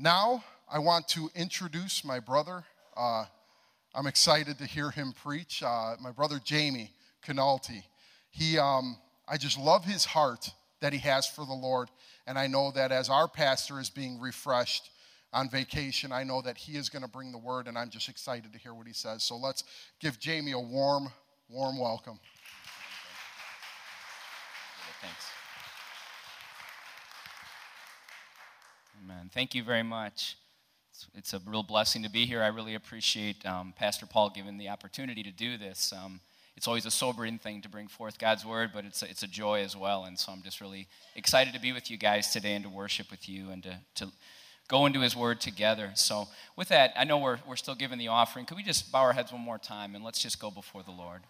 Now, I want to introduce my brother. Uh, I'm excited to hear him preach. Uh, my brother Jamie Canalti. He, um, I just love his heart that he has for the Lord. And I know that as our pastor is being refreshed on vacation, I know that he is going to bring the word, and I'm just excited to hear what he says. So let's give Jamie a warm, warm welcome. Thanks. Amen. Thank you very much. It's, it's, a real blessing to be here. I really appreciate um, Pastor Paul giving the opportunity to do this. Um, it's always a sobering thing to bring forth God's word, but it's a, it's a joy as well. And so I'm just really excited to be with you guys today and to worship with you and to, to go into his word together. So, with that, I know we're, we're still giving the offering. Could we just bow our heads one more time and let's just go before the Lord?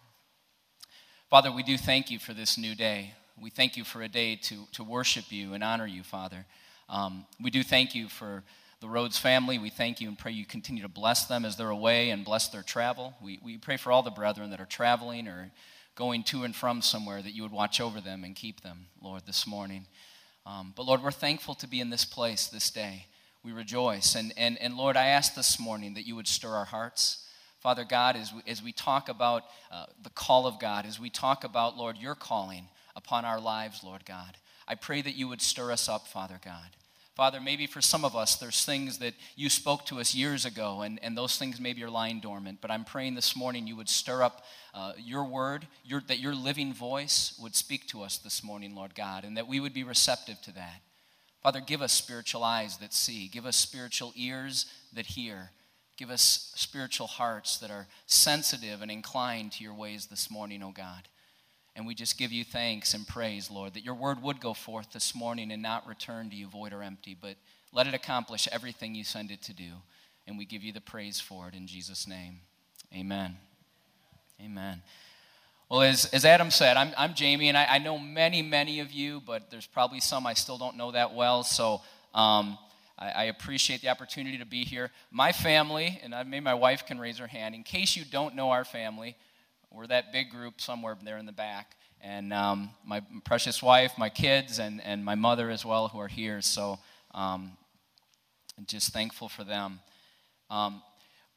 Father, we do thank you for this new day. We thank you for a day to, to worship you and honor you, Father. Um, we do thank you for the Rhodes family. We thank you and pray you continue to bless them as they're away and bless their travel. We, we pray for all the brethren that are traveling or going to and from somewhere that you would watch over them and keep them, Lord, this morning. Um, but Lord, we're thankful to be in this place this day. We rejoice. And, and, and Lord, I ask this morning that you would stir our hearts. Father God, as we, as we talk about uh, the call of God, as we talk about, Lord, your calling upon our lives, Lord God, I pray that you would stir us up, Father God. Father, maybe for some of us, there's things that you spoke to us years ago, and, and those things maybe are lying dormant. But I'm praying this morning you would stir up uh, your word, your, that your living voice would speak to us this morning, Lord God, and that we would be receptive to that. Father, give us spiritual eyes that see, give us spiritual ears that hear, give us spiritual hearts that are sensitive and inclined to your ways this morning, O God. And we just give you thanks and praise, Lord, that your word would go forth this morning and not return to you void or empty, but let it accomplish everything you send it to do. And we give you the praise for it in Jesus' name. Amen. Amen. Well, as, as Adam said, I'm, I'm Jamie, and I, I know many, many of you, but there's probably some I still don't know that well. So um, I, appreciate the opportunity to be here. My family, and I, maybe my wife can raise her hand, in case you don't know our family, we're that big group somewhere there in the back. And um, my precious wife, my kids, and, and my mother as well, who are here. So um, just thankful for them. Um,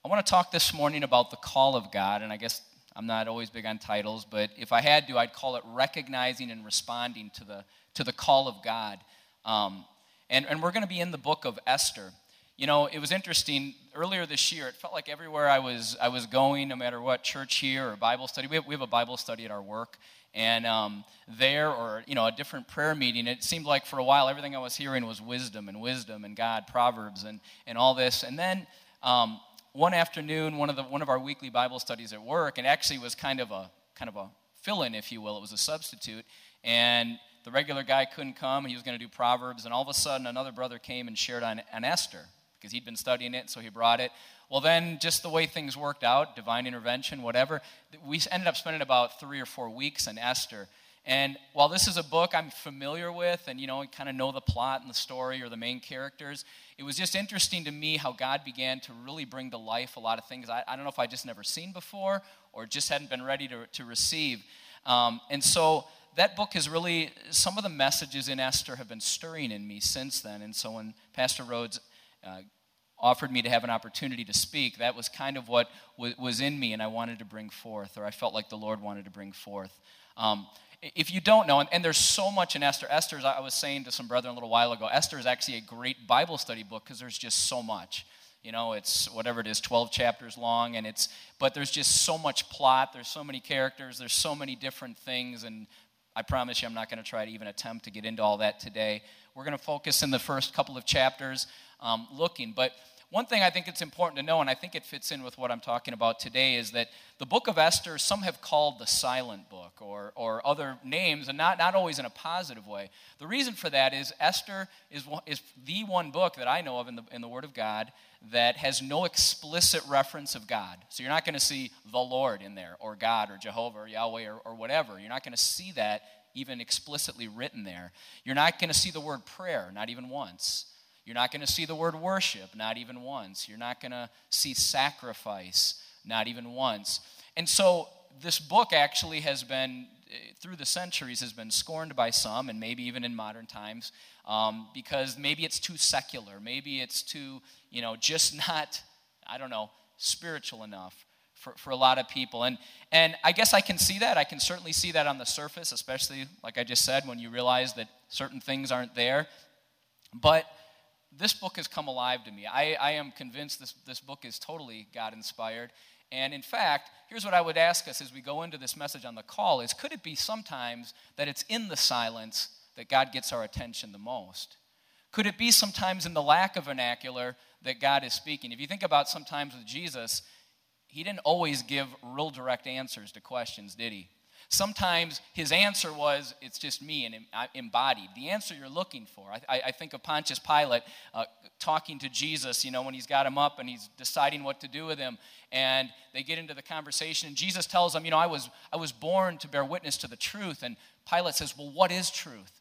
I want to talk this morning about the call of God, and I guess I'm not always big on titles, but if I had to, I'd call it recognizing and responding to the, to the call of God. Um, and, and we're going to be in the book of Esther. You know, it was interesting. Earlier this year, it felt like everywhere I was, I was going, no matter what, church here or Bible study, we have, we have a Bible study at our work. And um, there, or, you know, a different prayer meeting, it seemed like for a while everything I was hearing was wisdom and wisdom and God, Proverbs, and, and all this. And then um, one afternoon, one of, the, one of our weekly Bible studies at work, and actually was kind of a, kind of a fill in, if you will, it was a substitute. And the regular guy couldn't come. He was going to do Proverbs. And all of a sudden, another brother came and shared on, on Esther because he'd been studying it, so he brought it. Well, then, just the way things worked out, divine intervention, whatever, we ended up spending about three or four weeks in Esther. And while this is a book I'm familiar with and, you know, kind of know the plot and the story or the main characters, it was just interesting to me how God began to really bring to life a lot of things I, I don't know if I just never seen before or just hadn't been ready to, to receive. Um, and so that book has really, some of the messages in Esther have been stirring in me since then. And so when Pastor Rhodes uh, offered me to have an opportunity to speak, that was kind of what w- was in me and I wanted to bring forth, or I felt like the Lord wanted to bring forth. Um, if you don't know, and, and, there's so much in Esther, Esther, I was saying to some brethren a little while ago, Esther is actually a great Bible study book because there's just so much. You know, it's whatever it is, 12 chapters long, and it's, but there's just so much plot, there's so many characters, there's so many different things, and I promise you I'm not going to try to even attempt to get into all that today. We're going to focus in the first couple of chapters um, looking. But one thing I think it's important to know, and I think it fits in with what I'm talking about today, is that the book of Esther, some have called the silent book or, or other names, and not, not always in a positive way. The reason for that is Esther is, is the one book that I know of in the, in the Word of God that has no explicit reference of God. So you're not going to see the Lord in there, or God, or Jehovah, or Yahweh, or, or whatever. You're not going to see that even explicitly written there. You're not going to see the word prayer, not even once. You're not going to see the word worship, not even once. You're not going to see sacrifice, not even once. And so this book actually has been through the centuries has been scorned by some, and maybe even in modern times, um, because maybe it's too secular. Maybe it's too, you know, just not, I don't know, spiritual enough for, for a lot of people. And, and I guess I can see that. I can certainly see that on the surface, especially, like I just said, when you realize that certain things aren't there. But this book has come alive to me. I, I am convinced this, this book is totally God inspired. And in fact, here's what I would ask us as we go into this message on the call is could it be sometimes that it's in the silence that God gets our attention the most? Could it be sometimes in the lack of vernacular that God is speaking? If you think about sometimes with Jesus, he didn't always give real direct answers to questions, did he? Sometimes his answer was, it's just me and embodied. The answer you're looking for. I, I think of Pontius Pilate uh, talking to Jesus, you know, when he's got him up and he's deciding what to do with him. And they get into the conversation, and Jesus tells him, you know, I was, I was born to bear witness to the truth. And Pilate says, well, what is truth?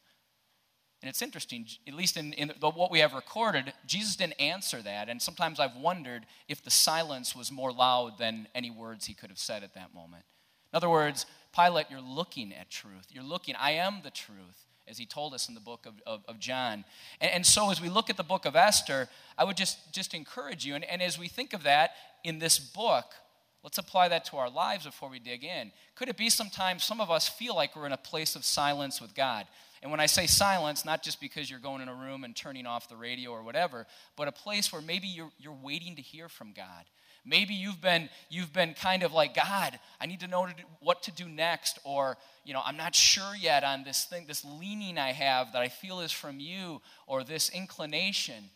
And it's interesting, at least in, in the, what we have recorded, Jesus didn't answer that. And sometimes I've wondered if the silence was more loud than any words he could have said at that moment. In other words, Pilate, you're looking at truth. You're looking, I am the truth, as he told us in the book of, of, of John. And, and, so as we look at the book of Esther, I would just, just encourage you. And, and as we think of that in this book, let's apply that to our lives before we dig in. Could it be sometimes some of us feel like we're in a place of silence with God? And when I say silence, not just because you're going in a room and turning off the radio or whatever, but a place where maybe you're, you're waiting to hear from God. Maybe you've been, you've been kind of like, God, I need to know what to do next, or, you know, I'm not sure yet on this thing, this leaning I have that I feel is from you, or this inclination.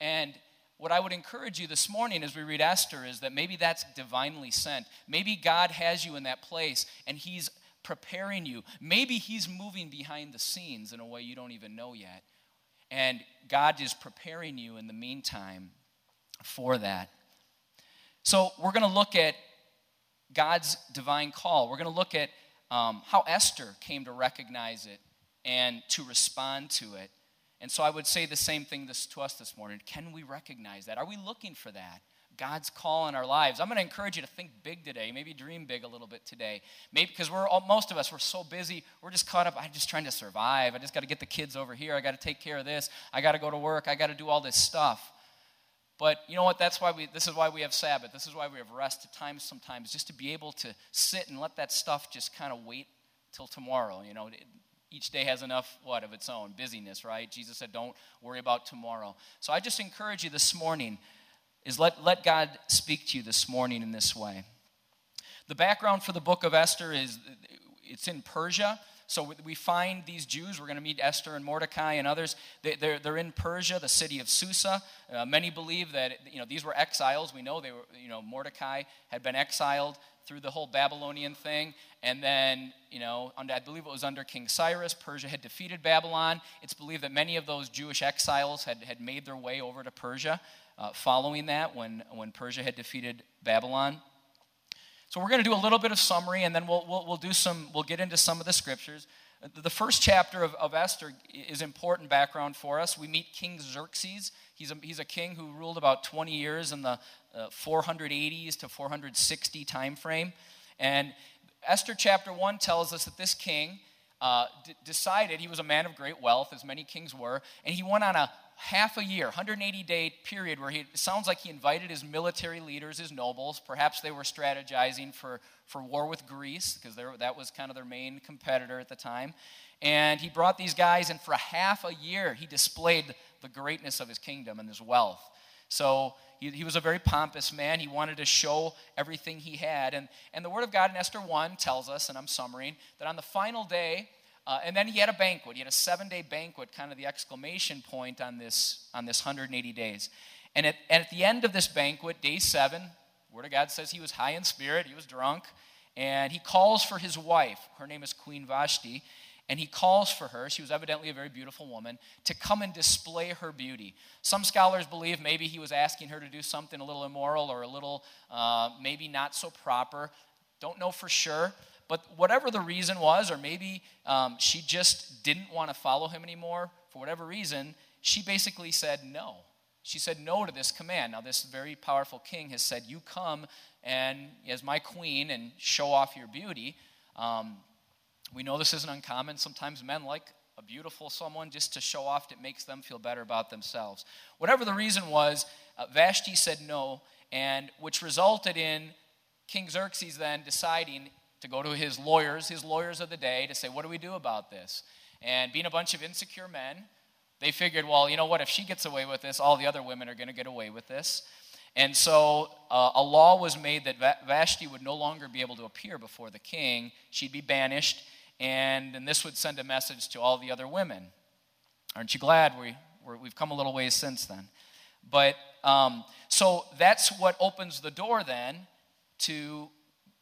And what I would encourage you this morning as we read Esther is that maybe that's divinely sent. Maybe God has you in that place and He's preparing you. Maybe He's moving behind the scenes in a way you don't even know yet. And God is preparing you in the meantime for that. So we're going to look at God's divine call. We're going to look at um, how Esther came to recognize it and to respond to it. And so I would say the same thing this, to us this morning. Can we recognize that? Are we looking for that? God's call in our lives. I'm going to encourage you to think big today. Maybe dream big a little bit today. Maybe because we're all, most of us we're so busy. We're just caught up. I'm just trying to survive. I just got to get the kids over here. I got to take care of this. I got to go to work. I got to do all this stuff. But you know what? That's why we. This is why we have Sabbath. This is why we have rest at times. Sometimes just to be able to sit and let that stuff just kind of wait till tomorrow. You know, each day has enough what of its own busyness, right? Jesus said, "Don't worry about tomorrow." So I just encourage you this morning is let, let God speak to you this morning in this way. The background for the book of Esther is it's in Persia. So we find these Jews, we're going to meet Esther and Mordecai and others. They, are they're in Persia, the city of Susa. Uh, many believe that you know, these were exiles. We know they were, you know, Mordecai had been exiled through the whole Babylonian thing. And then, you know, under, I believe it was under King Cyrus, Persia had defeated Babylon. It's believed that many of those Jewish exiles had, had made their way over to Persia uh, following that when, when Persia had defeated Babylon. So we're going to do a little bit of summary, and then we'll, we'll, we'll, do some, we'll get into some of the scriptures. The first chapter of, of Esther is important background for us. We meet King Xerxes. He's a, he's a king who ruled about 20 years in the uh, 480s to 460 time frame. And Esther chapter 1 tells us that this king uh, d- decided, he was a man of great wealth, as many kings were, and he went on a half a year, 180 day period where he sounds like he invited his military leaders, his nobles. Perhaps they were strategizing for, for war with Greece because that was kind of their main competitor at the time. And he brought these guys, and for half a year, he displayed the greatness of his kingdom and his wealth. So he, he was a very pompous man. He wanted to show everything he had. And, and the Word of God in Esther 1 tells us, and I'm summarizing, that on the final day, uh, and then he had a banquet. He had a seven day banquet, kind of the exclamation point on this, on this 180 days. And at, and at the end of this banquet, day seven, Word of God says he was high in spirit, he was drunk, and he calls for his wife. Her name is Queen Vashti. And he calls for her, she was evidently a very beautiful woman, to come and display her beauty. Some scholars believe maybe he was asking her to do something a little immoral or a little uh, maybe not so proper. Don't know for sure. But whatever the reason was, or maybe um, she just didn't want to follow him anymore for whatever reason, she basically said no. She said no to this command. Now, this very powerful king has said, You come and as my queen and show off your beauty. Um, We know this isn't uncommon. Sometimes men like a beautiful someone just to show off, it makes them feel better about themselves. Whatever the reason was, uh, Vashti said no, and which resulted in King Xerxes then deciding to go to his lawyers, his lawyers of the day, to say, What do we do about this? And being a bunch of insecure men, they figured, Well, you know what? If she gets away with this, all the other women are going to get away with this. And so uh, a law was made that Vashti would no longer be able to appear before the king. She'd be banished, and, and this would send a message to all the other women. Aren't you glad we, we have come a little ways since then? But um, so that's what opens the door then to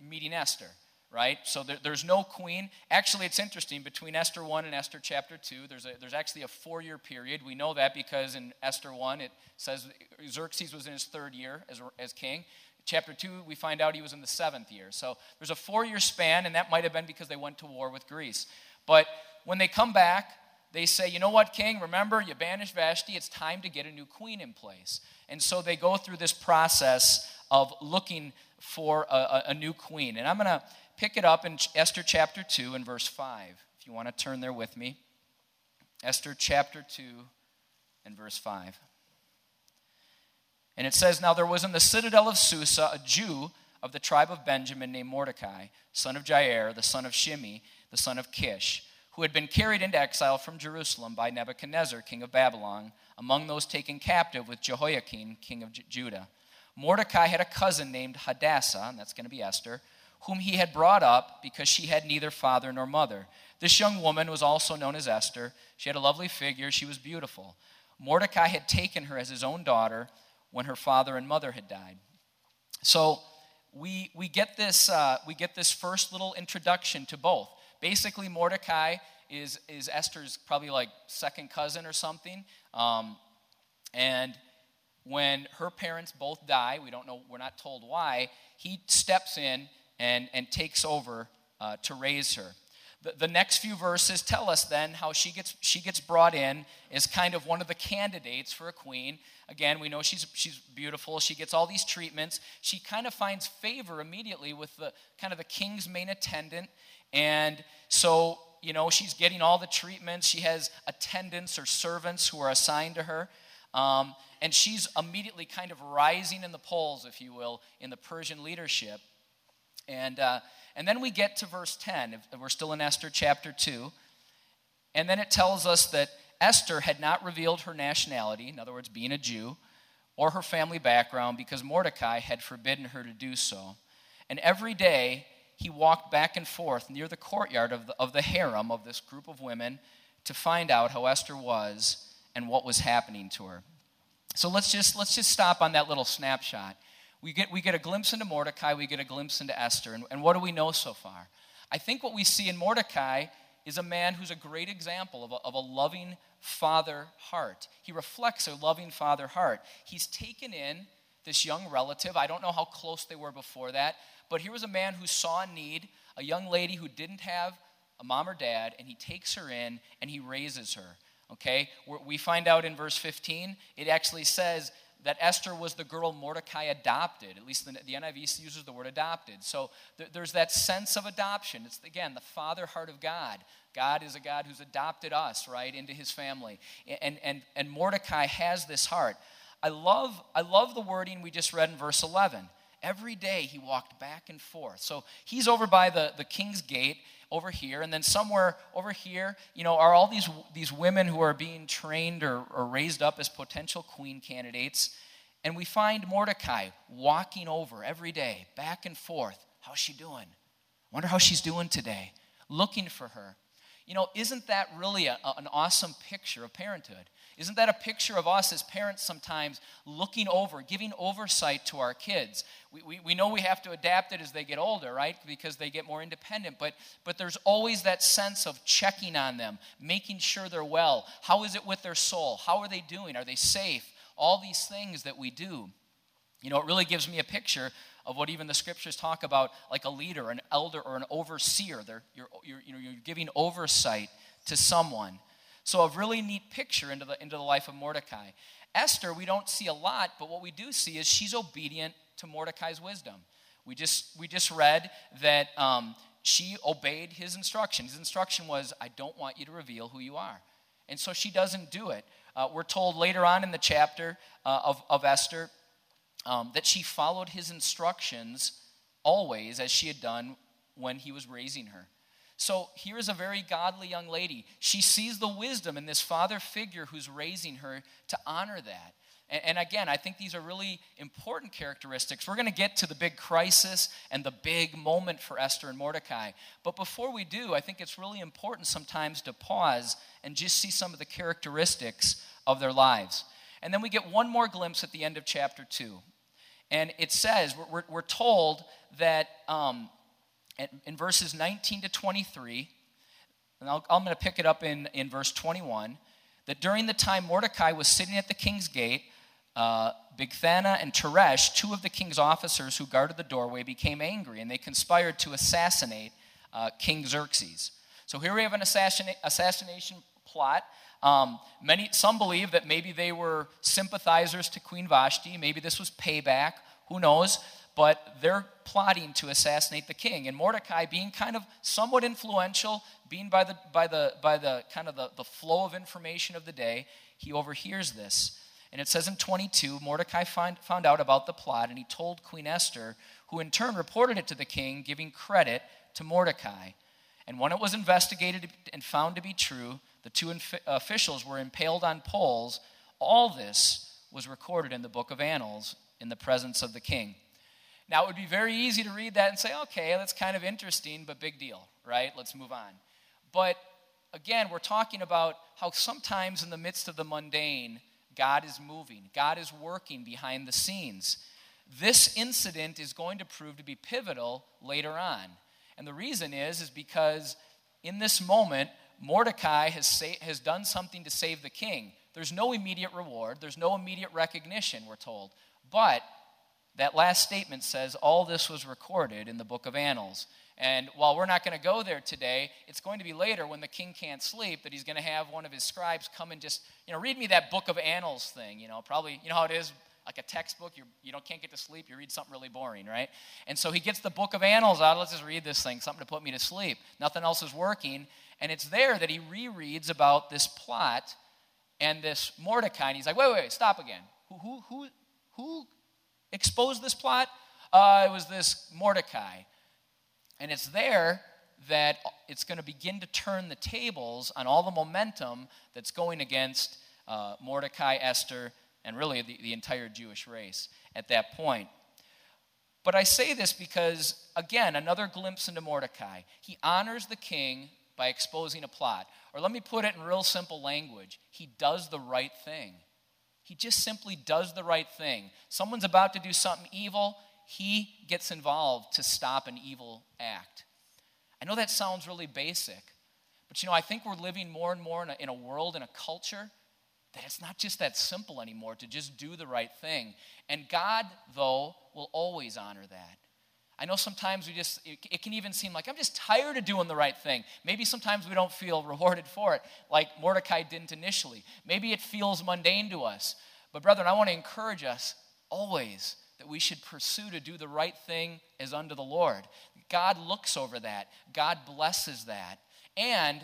meeting Esther right? So there, there's no queen. Actually, it's interesting. Between Esther 1 and Esther chapter 2, there's, a, there's actually a four year period. We know that because in Esther 1, it says Xerxes was in his third year as, as king. Chapter 2, we find out he was in the seventh year. So there's a four year span, and that might have been because they went to war with Greece. But when they come back, they say, you know what, king, remember, you banished Vashti, it's time to get a new queen in place. And so they go through this process of looking for a, a new queen. And I'm going to pick it up in Esther chapter 2 and verse 5. If you want to turn there with me. Esther chapter 2 and verse 5. And it says, Now there was in the citadel of Susa a Jew of the tribe of Benjamin named Mordecai, son of Jair, the son of Shimei, the son of Kish, who had been carried into exile from Jerusalem by Nebuchadnezzar, king of Babylon, among those taken captive with Jehoiakim, king of Judah. Mordecai had a cousin named Hadassah, and that's going to be Esther, whom he had brought up because she had neither father nor mother. This young woman was also known as Esther. She had a lovely figure, she was beautiful. Mordecai had taken her as his own daughter when her father and mother had died. So we, we, get this, uh, we get this first little introduction to both. Basically, Mordecai is, is Esther's probably like second cousin or something. Um, and when her parents both die, we don't know, we're not told why, he steps in and, and takes over uh, to raise her. The, the next few verses tell us then how she gets, she gets brought in as kind of one of the candidates for a queen. Again, we know she's, she's beautiful. She gets all these treatments. She kind of finds favor immediately with the kind of the king's main attendant. And so, you know, she's getting all the treatments. She has attendants or servants who are assigned to her. Um, and she's immediately kind of rising in the polls, if you will, in the Persian leadership. And, uh, and then we get to verse 10. We're still in Esther chapter 2. And then it tells us that Esther had not revealed her nationality, in other words, being a Jew, or her family background because Mordecai had forbidden her to do so. And every day he walked back and forth near the courtyard of the, of the harem of this group of women to find out how Esther was and what was happening to her. So let's just, let's just stop on that little snapshot we get, we get a glimpse into Mordecai, we get a glimpse into Esther. And, and what do we know so far? I think what we see in Mordecai is a man who's a great example of a, of a loving father heart. He reflects a loving father heart. He's taken in this young relative. I don't know how close they were before that, but here was a man who saw a need, a young lady who didn't have a mom or dad, and he takes her in and he raises her. Okay? We find out in verse 15, it actually says that Esther was the girl Mordecai adopted. At least the, the NIV uses the word adopted. So th- there's that sense of adoption. It's, again, the father heart of God. God is a God who's adopted us, right, into his family. And, and, and Mordecai has this heart. I love, I love the wording we just read in verse 11. Every day he walked back and forth. So he's over by the, the king's gate over here, and then somewhere over here, you know, are all these, these women who are being trained or, or raised up as potential queen candidates. And we find Mordecai walking over every day, back and forth. How's she doing? Wonder how she's doing today. Looking for her. You know, isn't that really a, an awesome picture of parenthood? Isn't that a picture of us as parents sometimes looking over, giving oversight to our kids? We, we, we know we have to adapt it as they get older, right? Because they get more independent. But, but there's always that sense of checking on them, making sure they're well. How is it with their soul? How are they doing? Are they safe? All these things that we do. You know, it really gives me a picture of what even the scriptures talk about, like a leader, an elder, or an overseer. They're, you're, you're, you know, you're giving oversight to someone. So, a really neat picture into the, into the life of Mordecai. Esther, we don't see a lot, but what we do see is she's obedient to Mordecai's wisdom. We just, we just read that um, she obeyed his instruction. His instruction was, I don't want you to reveal who you are. And so she doesn't do it. Uh, we're told later on in the chapter uh, of, of Esther um, that she followed his instructions always as she had done when he was raising her. So here's a very godly young lady. She sees the wisdom in this father figure who's raising her to honor that. And, and again, I think these are really important characteristics. We're going to get to the big crisis and the big moment for Esther and Mordecai. But before we do, I think it's really important sometimes to pause and just see some of the characteristics of their lives. And then we get one more glimpse at the end of chapter 2. And it says, we're, we're told that um, in verses 19 to 23, and i am going to pick it up in, in verse 21, that during the time Mordecai was sitting at the king's gate, uh, Bigthana and Teresh, two of the king's officers who guarded the doorway, became angry and they conspired to assassinate uh, King Xerxes. So here we have an assassination, assassination plot. Um, many, some believe that maybe they were sympathizers to Queen Vashti. Maybe this was payback. Who knows? But they're plotting to assassinate the king. And Mordecai, being kind of somewhat influential, being by the, by the, by the kind of the, the flow of information of the day, he overhears this. And it says in 22 Mordecai find, found out about the plot, and he told Queen Esther, who in turn reported it to the king, giving credit to Mordecai. And when it was investigated and found to be true, the two inf- officials were impaled on poles. All this was recorded in the book of Annals in the presence of the king. Now, it would be very easy to read that and say, okay, that's kind of interesting, but big deal, right? Let's move on. But again, we're talking about how sometimes in the midst of the mundane, God is moving, God is working behind the scenes. This incident is going to prove to be pivotal later on. And the reason is is because in this moment Mordecai has, sa- has done something to save the king. There's no immediate reward, there's no immediate recognition, we're told. But that last statement says all this was recorded in the book of Annals. And while we're not going to go there today, it's going to be later when the king can't sleep that he's going to have one of his scribes come and just, you know, read me that book of Annals thing. You know, probably, you know how it is, like a textbook, you're, you don't, can't get to sleep, you read something really boring, right? And so he gets the book of Annals out. Let's just read this thing, something to put me to sleep. Nothing else is working. And it's there that he rereads about this plot and this Mordecai. And he's like, wait, wait, wait stop again. Who, who, who, who exposed this plot? Uh, it was this Mordecai. And it's there that it's going to begin to turn the tables on all the momentum that's going against uh, Mordecai, Esther, and really the, the entire Jewish race at that point. But I say this because, again, another glimpse into Mordecai. He honors the king by exposing a plot. Or let me put it in real simple language he does the right thing. He just simply does the right thing. Someone's about to do something evil, he gets involved to stop an evil act. I know that sounds really basic, but you know, I think we're living more and more in a, in a world, in a culture, that it's not just that simple anymore to just do the right thing. And God, though, will always honor that. I know sometimes we just, it, can even seem like I'm just tired of doing the right thing. Maybe sometimes we don't feel rewarded for it, like Mordecai didn't initially. Maybe it feels mundane to us. But, brethren, I want to encourage us always that we should pursue to do the right thing as unto the Lord. God looks over that, God blesses that. And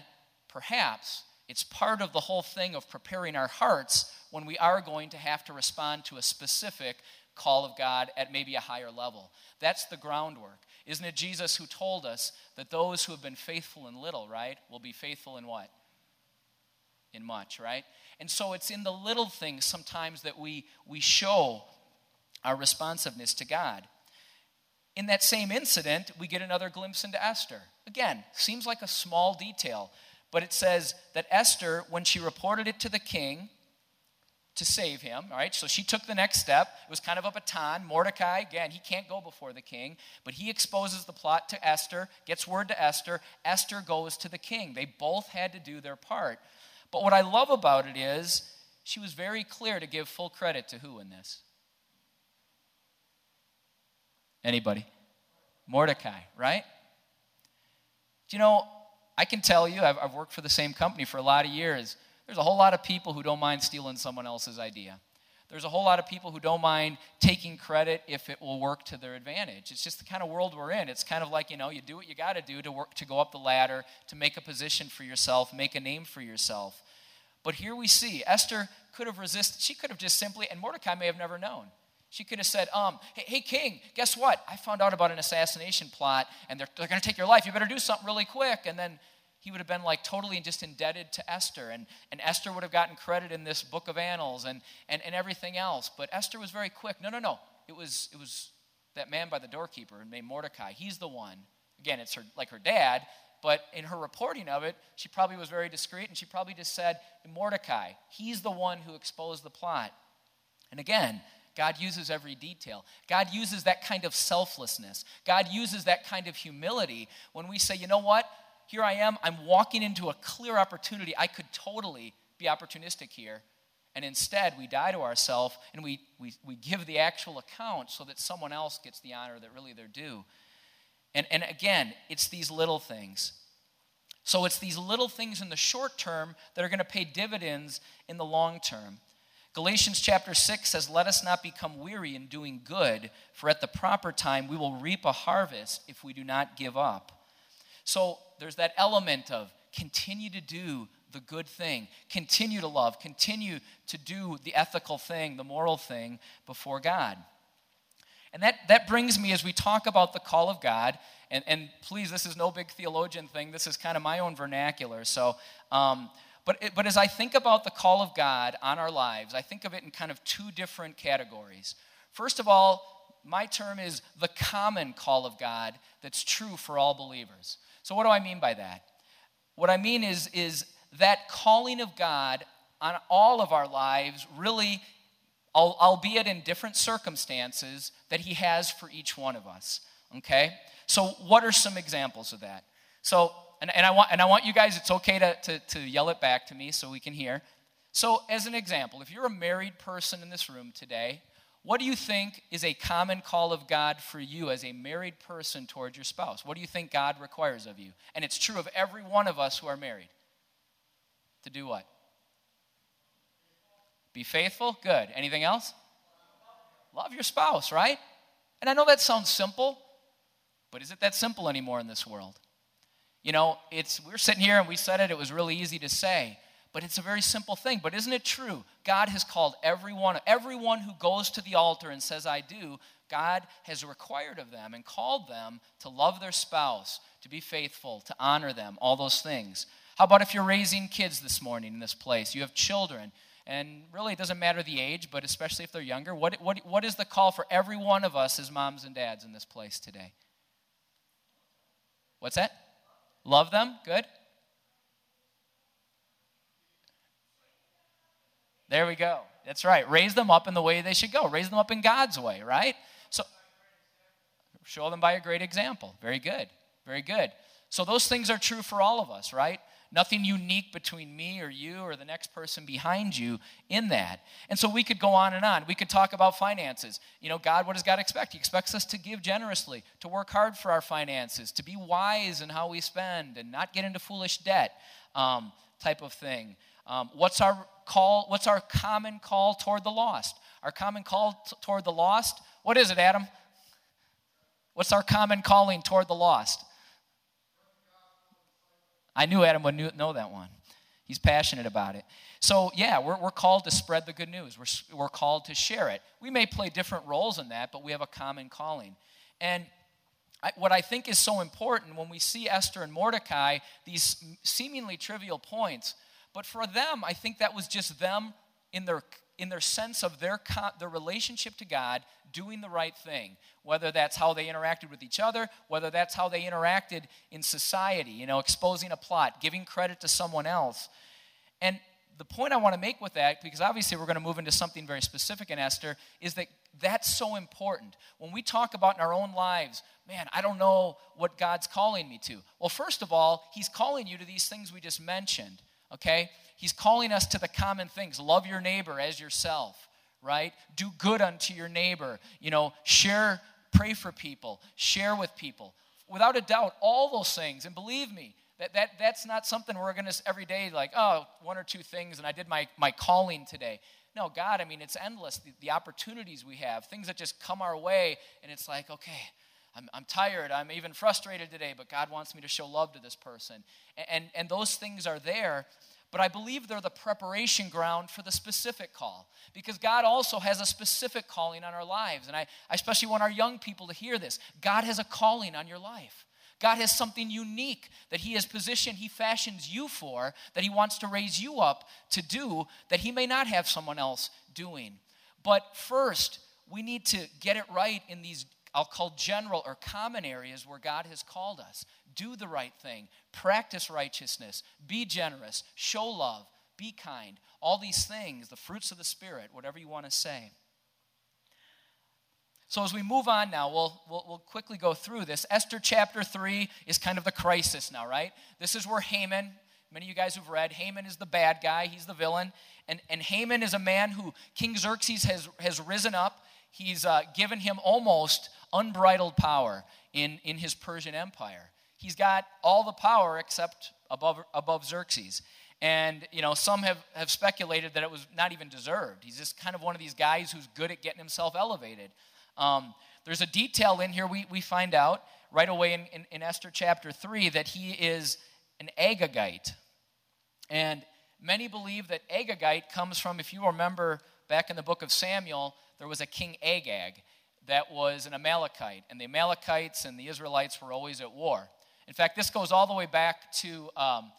perhaps it's part of the whole thing of preparing our hearts when we are going to have to respond to a specific call of God at maybe a higher level. That's the groundwork. Isn't it Jesus who told us that those who have been faithful in little, right, will be faithful in what? In much, right? And so it's in the little things sometimes that we, we show our responsiveness to God. In that same incident, we get another glimpse into Esther. Again, seems like a small detail, but it says that Esther, when she reported it to the king, to save him, all right? So she took the next step. It was kind of a baton. Mordecai, again, he can't go before the king, but he exposes the plot to Esther, gets word to Esther. Esther goes to the king. They both had to do their part. But what I love about it is she was very clear to give full credit to who in this? Anybody? Mordecai, right? Do you know, I can tell you, I've, I've worked for the same company for a lot of years there's a whole lot of people who don't mind stealing someone else's idea. there's a whole lot of people who don't mind taking credit if it will work to their advantage. It's just the kind of world we're in. It's kind of like, you know, you do what you got to do to work to go up the ladder, to make a position for yourself, make a name for yourself. But here we see Esther could have resisted. She could have just simply, and Mordecai may have never known. She could have said, um, hey, hey, king, guess what? I found out about an assassination plot and they're, they're going to take your life. You better do something really quick. And then he would have been like totally just indebted to Esther. And, and Esther would have gotten credit in this book of annals and, and, and everything else. But Esther was very quick. No, no, no. It was, it was that man by the doorkeeper named Mordecai. He's the one. Again, it's her, like her dad, but in her reporting of it, she probably was very discreet and she probably just said, Mordecai, he's the one who exposed the plot. And again, God uses every detail. God uses that kind of selflessness. God uses that kind of humility when we say, you know what? Here I am. I'm walking into a clear opportunity. I could totally be opportunistic here. And instead, we die to ourselves and we, we, we give the actual account so that someone else gets the honor that really they're due. And, and again, it's these little things. So it's these little things in the short term that are going to pay dividends in the long term. Galatians chapter 6 says, Let us not become weary in doing good, for at the proper time we will reap a harvest if we do not give up. So there's that element of continue to do the good thing, continue to love, continue to do the ethical thing, the moral thing before God. And that, that brings me as we talk about the call of God, and, and please, this is no big theologian thing, this is kind of my own vernacular. So, um, but, it, but as I think about the call of God on our lives, I think of it in kind of two different categories. First of all, my term is the common call of God that's true for all believers. So, what do I mean by that? What I mean is, is that calling of God on all of our lives, really, albeit in different circumstances, that He has for each one of us. Okay? So, what are some examples of that? So, and, and, I, want, and I want you guys, it's okay to, to, to yell it back to me so we can hear. So, as an example, if you're a married person in this room today, what do you think is a common call of God for you as a married person towards your spouse? What do you think God requires of you? And it's true of every one of us who are married. To do what? Be faithful? Good. Anything else? Love your spouse, right? And I know that sounds simple, but is it that simple anymore in this world? You know, it's we're sitting here and we said it, it was really easy to say, but it's a very simple thing. But isn't it true? God has called everyone, everyone who goes to the altar and says, I do, God has required of them and called them to love their spouse, to be faithful, to honor them, all those things. How about if you're raising kids this morning in this place? You have children, and really it doesn't matter the age, but especially if they're younger. What, what, what is the call for every one of us as moms and dads in this place today? What's that? Love them? Good. There we go. That's right. Raise them up in the way they should go. Raise them up in God's way, right? So show them by a great example. Very good. Very good. So those things are true for all of us, right? Nothing unique between me or you or the next person behind you in that. And so we could go on and on. We could talk about finances. You know, God, what does God expect? He expects us to give generously, to work hard for our finances, to be wise in how we spend and not get into foolish debt um, type of thing. Um, what's our call? What's our common call toward the lost? Our common call t- toward the lost? What is it, Adam? What's our common calling toward the lost? I knew Adam would know that one. He's passionate about it. So, yeah, we're, we're called to spread the good news. We're, we're called to share it. We may play different roles in that, but we have a common calling. And I, what I think is so important when we see Esther and Mordecai, these seemingly trivial points, but for them, I think that was just them in their in their sense of their, their relationship to God doing the right thing, whether that's how they interacted with each other, whether that's how they interacted in society, you know, exposing a plot, giving credit to someone else. And the point I want to make with that, because obviously we're going to move into something very specific in Esther, is that that's so important. When we talk about in our own lives, man, I don't know what God's calling me to. Well, first of all, He's calling you to these things we just mentioned, okay? He's calling us to the common things love your neighbor as yourself, right? Do good unto your neighbor. You know, share, pray for people, share with people. Without a doubt, all those things, and believe me, that, that, that's not something we're going to every day like, oh, one or two things, and I did my, my calling today. No, God, I mean, it's endless, the, the opportunities we have, things that just come our way, and it's like, okay, I'm, I'm tired, I'm even frustrated today, but God wants me to show love to this person. And, and, and those things are there, but I believe they're the preparation ground for the specific call because God also has a specific calling on our lives. And I, I especially want our young people to hear this God has a calling on your life. God has something unique that He has positioned, He fashions you for, that He wants to raise you up to do, that He may not have someone else doing. But first, we need to get it right in these, I'll call general or common areas where God has called us. Do the right thing, practice righteousness, be generous, show love, be kind. All these things, the fruits of the Spirit, whatever you want to say. So, as we move on now, we'll, we'll, we'll, quickly go through this. Esther chapter 3 is kind of the crisis now, right? This is where Haman, many of you guys who've read, Haman is the bad guy, he's the villain. And, and Haman is a man who King Xerxes has, has risen up. He's uh, given him almost unbridled power in, in his Persian Empire. He's got all the power except above, above Xerxes. And, you know, some have, have speculated that it was not even deserved. He's just kind of one of these guys who's good at getting himself elevated. Um, there's a detail in here we, we find out right away in, in, in Esther chapter 3 that he is an Agagite. And many believe that Agagite comes from, if you remember back in the book of Samuel, there was a king Agag that was an Amalekite. And the Amalekites and the Israelites were always at war. In fact, this goes all the way back to um,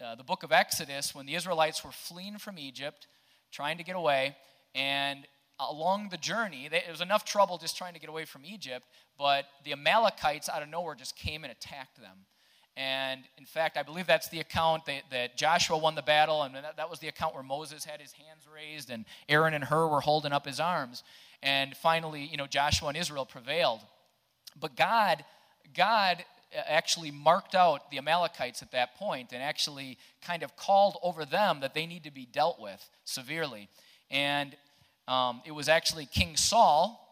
uh, the book of Exodus when the Israelites were fleeing from Egypt, trying to get away. And along the journey, they, it was enough trouble just trying to get away from Egypt, but the Amalekites out of nowhere just came and attacked them. And in fact, I believe that's the account that, that Joshua won the battle, and that, that, was the account where Moses had his hands raised, and Aaron and Hur were holding up his arms. And finally, you know, Joshua and Israel prevailed. But God, God actually marked out the Amalekites at that point and actually kind of called over them that they need to be dealt with severely. And um, it was actually King Saul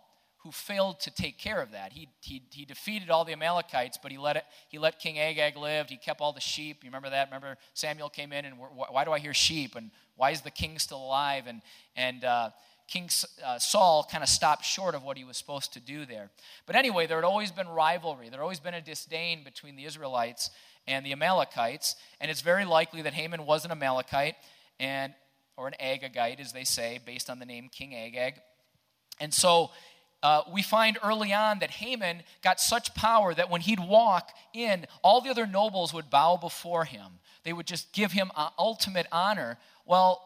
who failed to take care of that. He, he, he defeated all the Amalekites, but he let, it, he let King Agag live. He kept all the sheep. You remember that? Remember Samuel came in and why do I hear sheep? And why is the king still alive? And, and uh, King uh, Saul kind of stopped short of what he was supposed to do there. But anyway, there had always been rivalry. There had always been a disdain between the Israelites and the Amalekites. And it's very likely that Haman was an Amalekite. And or an Agagite, as they say, based on the name King Agag. And so uh, we find early on that Haman got such power that when he'd walk in, all the other nobles would bow before him. They would just give him uh, ultimate honor. Well,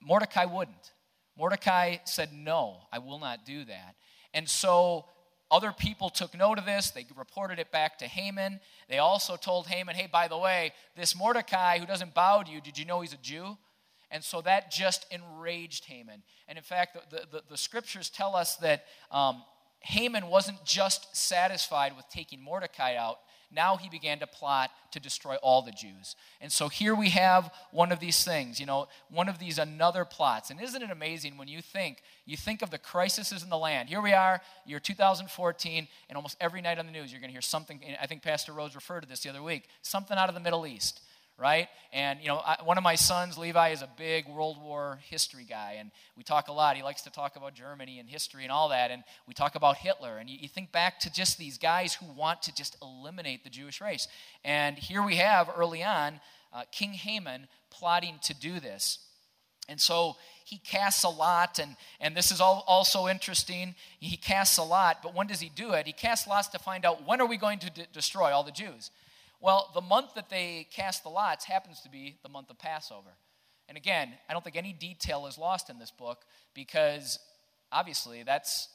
Mordecai wouldn't. Mordecai said, No, I will not do that. And so other people took note of this. They reported it back to Haman. They also told Haman, Hey, by the way, this Mordecai who doesn't bow to you, did you know he's a Jew? And so that just enraged Haman. And in fact, the, the, the scriptures tell us that um, Haman wasn't just satisfied with taking Mordecai out, now he began to plot to destroy all the Jews. And so here we have one of these things, you know, one of these another plots. And isn't it amazing when you think, you think of the crises in the land. Here we are, year 2014, and almost every night on the news you're going to hear something. I think Pastor Rhodes referred to this the other week something out of the Middle East right? And, you know, I, one of my sons, Levi, is a big World War history guy, and we talk a lot. He likes to talk about Germany and history and all that, and we talk about Hitler. And you, you think back to just these guys who want to just eliminate the Jewish race. And here we have, early on, uh, King Haman plotting to do this. And so he casts a lot, and, and this is all, also interesting. He casts a lot, but when does he do it? He casts lots to find out when are we going to destroy all the Jews. Well, the month that they cast the lots happens to be the month of Passover. And again, I don't think any detail is lost in this book because obviously that's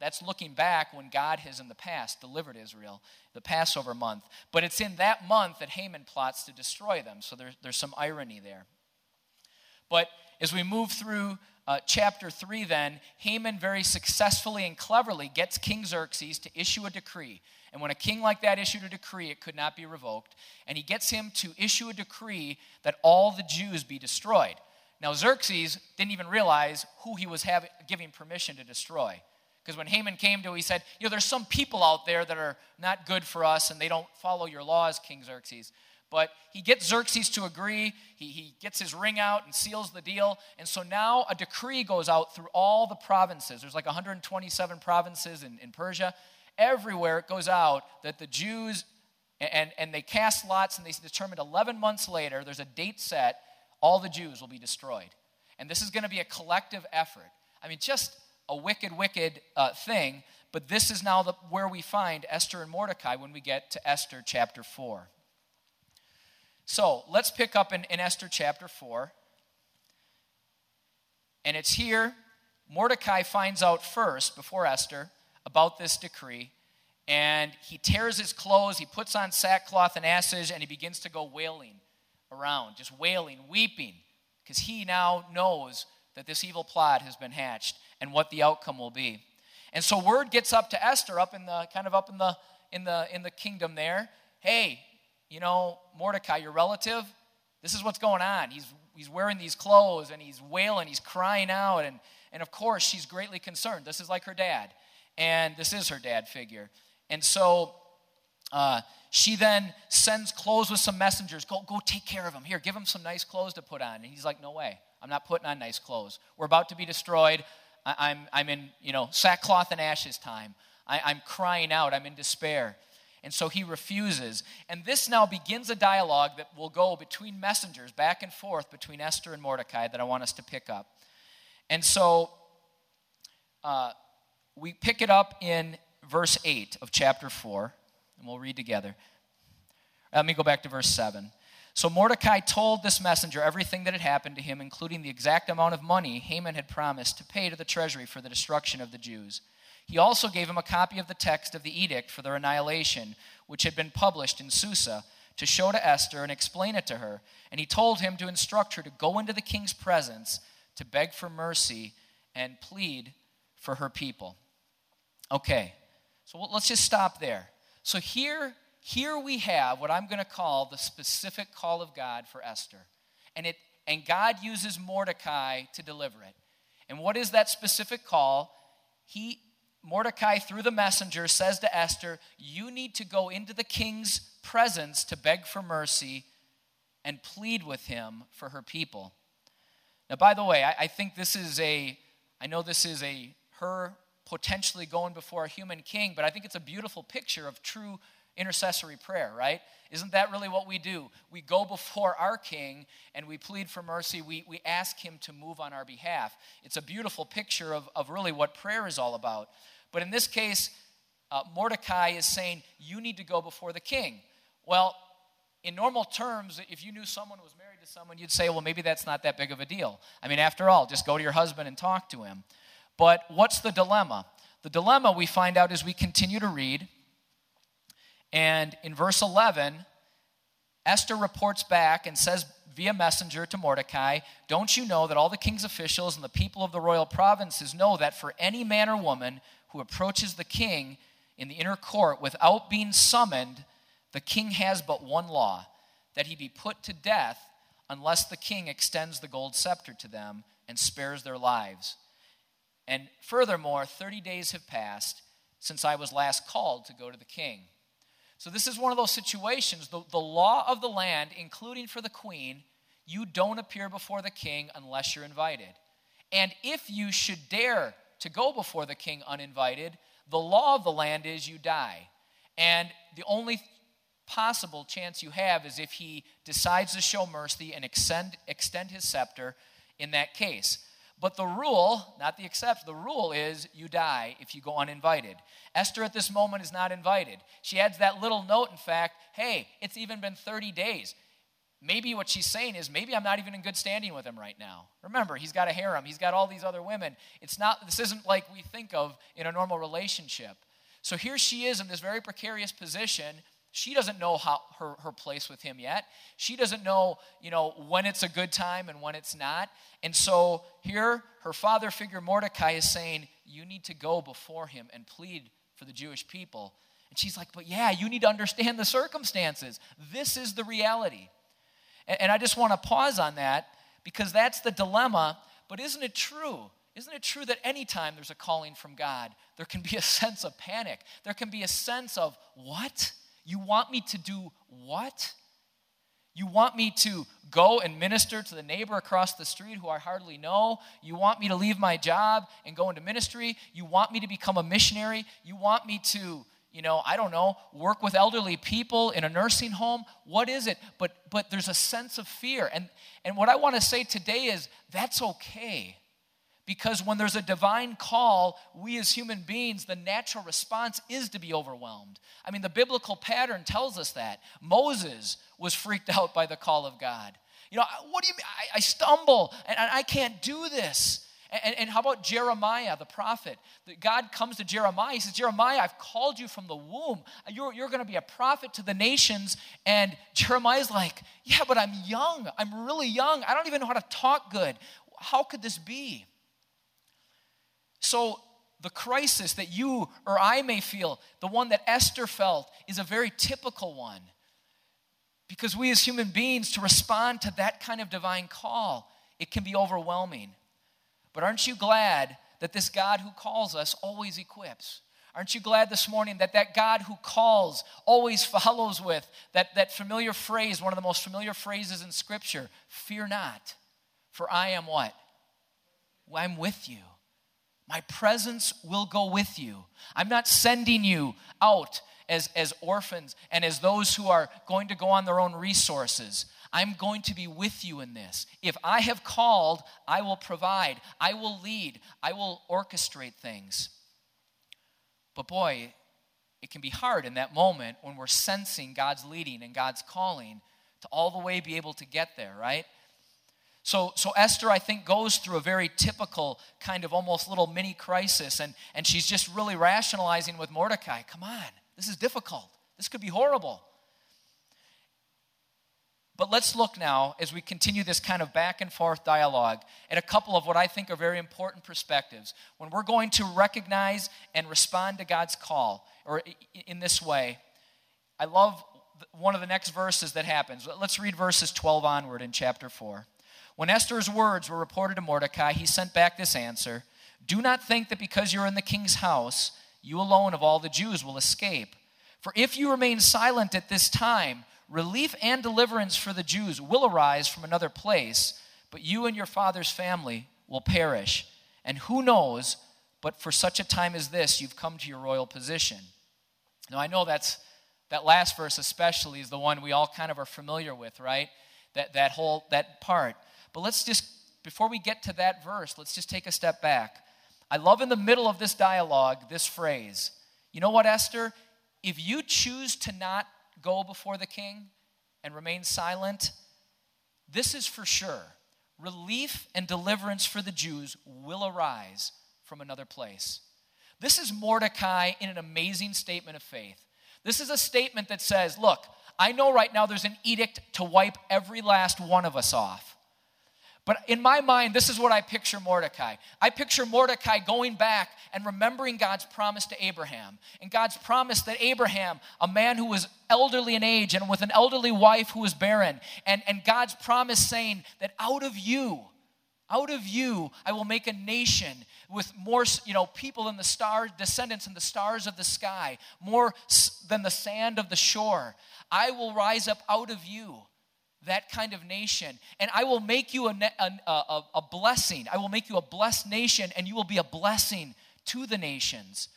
that's looking back when God has in the past delivered Israel, the Passover month. But it's in that month that Haman plots to destroy them. So there, there's some irony there. But as we move through uh, chapter 3, then, Haman very successfully and cleverly gets King Xerxes to issue a decree and when a king like that issued a decree, it could not be revoked. And he gets him to issue a decree that all the Jews be destroyed. Now, Xerxes didn't even realize who he was giving permission to destroy. Because when Haman came to him, he said, You know, there's some people out there that are not good for us and they don't follow your laws, King Xerxes. But he gets Xerxes to agree. He, he gets his ring out and seals the deal. And so now a decree goes out through all the provinces. There's like 127 provinces in, in Persia. Everywhere it goes out that the Jews, and, and they cast lots and they determined 11 months later, there's a date set, all the Jews will be destroyed. And this is going to be a collective effort. I mean, just a wicked, wicked uh, thing. But this is now the, where we find Esther and Mordecai when we get to Esther chapter 4. So let's pick up in, in Esther chapter 4. And it's here, Mordecai finds out first, before Esther, about this decree. And he tears his clothes, he puts on sackcloth and ashes, and he begins to go wailing around, just wailing, weeping, because he now knows that this evil plot has been hatched and what the outcome will be. And so word gets up to Esther, up in the kind of up in the in the in the kingdom there. Hey, you know, Mordecai, your relative, this is what's going on. He's, he's wearing these clothes and he's wailing, he's crying out. And, and of course, she's greatly concerned. This is like her dad. And this is her dad figure. And so uh, she then sends clothes with some messengers. Go, go take care of him. Here, give him some nice clothes to put on. And he's like, no way. I'm not putting on nice clothes. We're about to be destroyed. I, am I'm, I'm in, you know, sackcloth and ashes time. I, I'm crying out. I'm in despair. And so he refuses. And this now begins a dialogue that will go between messengers, back and forth between Esther and Mordecai, that I want us to pick up. And so uh, we pick it up in verse 8 of chapter 4, and we'll read together. Let me go back to verse 7. So Mordecai told this messenger everything that had happened to him, including the exact amount of money Haman had promised to pay to the treasury for the destruction of the Jews. He also gave him a copy of the text of the edict for their annihilation, which had been published in Susa, to show to Esther and explain it to her. And he told him to instruct her to go into the king's presence to beg for mercy and plead for her people. Okay, so let's just stop there. So here, here we have what I'm going to call the specific call of God for Esther. And, it, and God uses Mordecai to deliver it. And what is that specific call? He, Mordecai, through the messenger, says to Esther, You need to go into the king's presence to beg for mercy and plead with him for her people. Now, by the way, I, I think this is a, I know this is a her potentially going before a human king, but I think it's a beautiful picture of true intercessory prayer, right? Isn't that really what we do? We go before our king and we plead for mercy. We, we ask him to move on our behalf. It's a beautiful picture of, of really what prayer is all about. But in this case, uh, Mordecai is saying, You need to go before the king. Well, in normal terms, if you knew someone was married to someone, you'd say, Well, maybe that's not that big of a deal. I mean, after all, just go to your husband and talk to him. But what's the dilemma? The dilemma we find out as we continue to read. And in verse 11, Esther reports back and says via messenger to Mordecai, Don't you know that all the king's officials and the people of the royal provinces know that for any man or woman who approaches the king in the inner court without being summoned, the king has but one law that he be put to death unless the king extends the gold scepter to them and spares their lives. And furthermore, 30 days have passed since I was last called to go to the king. So, this is one of those situations. The, the law of the land, including for the queen, you don't appear before the king unless you're invited. And if you should dare to go before the king uninvited, the law of the land is you die. And the only possible chance you have is if he decides to show mercy and extend, extend his scepter in that case. But the rule, not the exception, the rule is you die if you go uninvited. Esther at this moment is not invited. She adds that little note, in fact, hey, it's even been 30 days. Maybe what she's saying is maybe i'm not even in good standing with him right now. Remember he's got a harem. He's got all these other women. It's not this isn't like we think of in a normal relationship. So here she is in this very precarious position she doesn't know how her, her place with him yet she doesn't know you know when it's a good time and when it's not and so here her father figure mordecai is saying you need to go before him and plead for the jewish people and she's like but yeah you need to understand the circumstances this is the reality and I just want to pause on that because that's the dilemma. But isn't it true? Isn't it true that anytime there's a calling from God, there can be a sense of panic? There can be a sense of, what? You want me to do what? You want me to go and minister to the neighbor across the street who I hardly know. You want me to leave my job and go into ministry. You want me to become a missionary. You want me to, you know, I don't know, work with elderly people in a nursing home. What is it? But but there's a sense of fear. And and what I want to say today is that's okay. Because when there's a divine call, we as human beings, the natural response is to be overwhelmed. I mean, the biblical pattern tells us that. Moses was freaked out by the call of God. You know, what do you mean? I, I stumble and, I can't do this. And, and, how about Jeremiah, the prophet? God comes to Jeremiah. He says, Jeremiah, I've called you from the womb. You're, you're going to be a prophet to the nations. And Jeremiah's like, Yeah, but I'm young. I'm really young. I don't even know how to talk good. How could this be? So, the crisis that you or I may feel, the one that Esther felt, is a very typical one. Because we as human beings, to respond to that kind of divine call, it can be overwhelming. But aren't you glad that this God who calls us always equips? Aren't you glad this morning that that God who calls always follows with that, that familiar phrase, one of the most familiar phrases in Scripture fear not, for I am what? I'm with you. My presence will go with you. I'm not sending you out as, as orphans and as those who are going to go on their own resources. I'm going to be with you in this. If I have called, I will provide, I will lead, I will orchestrate things. But boy, it can be hard in that moment when we're sensing God's leading and God's calling to all the way be able to get there, right? So, so Esther, I think, goes through a very typical kind of almost little mini crisis, and, and she's just really rationalizing with Mordecai. Come on, this is difficult. This could be horrible. But let's look now, as we continue this kind of back and forth dialogue, at a couple of what I think are very important perspectives. When we're going to recognize and respond to God's call, or in this way, I love one of the next verses that happens. Let's read verses 12 onward in chapter 4. When Esther's words were reported to Mordecai, he sent back this answer Do not think that because you're in the king's house, you alone of all the Jews will escape. For if you remain silent at this time, relief and deliverance for the Jews will arise from another place, but you and your father's family will perish. And who knows, but for such a time as this, you've come to your royal position. Now, I know that's that last verse especially is the one we all kind of are familiar with, right? That, that whole that part. But let's just, before we get to that verse, let's just take a step back. I love in the middle of this dialogue this phrase. You know what, Esther? If you choose to not go before the king and remain silent, this is for sure. Relief and deliverance for the Jews will arise from another place. This is Mordecai in an amazing statement of faith. This is a statement that says, Look, I know right now there's an edict to wipe every last one of us off. But in my mind, this is what I picture Mordecai. I picture Mordecai going back and remembering God's promise to Abraham. And God's promise that Abraham, a man who was elderly in age and with an elderly wife who was barren, and, and God's promise saying that out of you, out of you, I will make a nation with more, you know, people than the stars, descendants in the stars of the sky, more than the sand of the shore. I will rise up out of you that kind of nation. And I will make you a, a, a, a, blessing. I will make you a blessed nation, and you will be a blessing to the nations.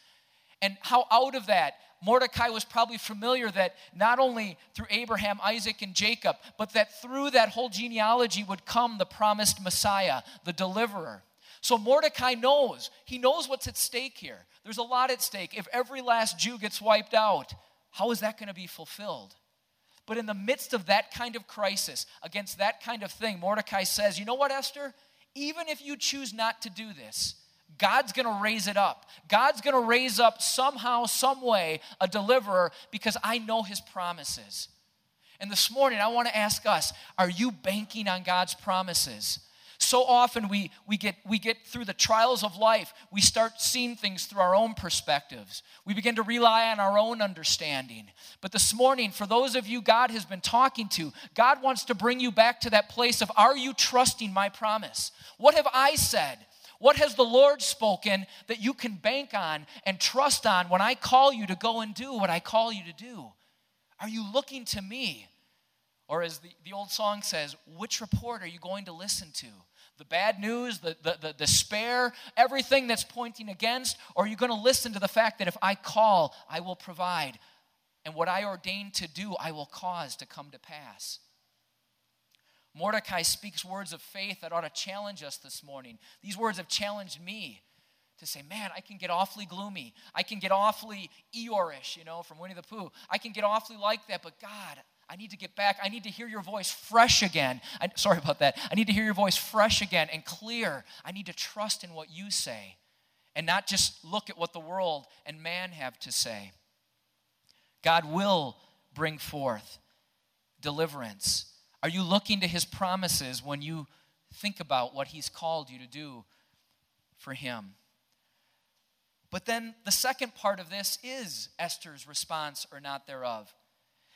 And how out of that, Mordecai was probably familiar that not only through Abraham, Isaac, and Jacob, but that through that whole genealogy would come the promised Messiah, the deliverer. So Mordecai knows, he knows what's at stake here. There's a lot at stake. If every last Jew gets wiped out, how is that going to be fulfilled? But in the midst of that kind of crisis, against that kind of thing, Mordecai says, You know what, Esther? Even if you choose not to do this, God's going to raise it up. God's going to raise up somehow, some way, a deliverer because I know his promises. And this morning, I want to ask us are you banking on God's promises? So often we, we, get, we get through the trials of life, we start seeing things through our own perspectives. We begin to rely on our own understanding. But this morning, for those of you God has been talking to, God wants to bring you back to that place of are you trusting my promise? What have I said? What has the Lord spoken that you can bank on and trust on when I call you to go and do what I call you to do? Are you looking to me? Or as the, the old song says, which report are you going to listen to? The bad news, the, the, the despair, everything that's pointing against? Or are you going to listen to the fact that if I call, I will provide? And what I ordain to do, I will cause to come to pass. Mordecai speaks words of faith that ought to challenge us this morning. These words have challenged me to say, man, I can get awfully gloomy. I can get awfully Eeyore-ish, you know, from Winnie the Pooh. I can get awfully like that, but God, I need to get back. I need to hear your voice fresh again. I, sorry about that. I need to hear your voice fresh again and clear. I need to trust in what you say and not just look at what the world and man have to say. God will bring forth deliverance. Are you looking to his promises when you think about what he's called you to do for him? But then the second part of this is Esther's response or not thereof.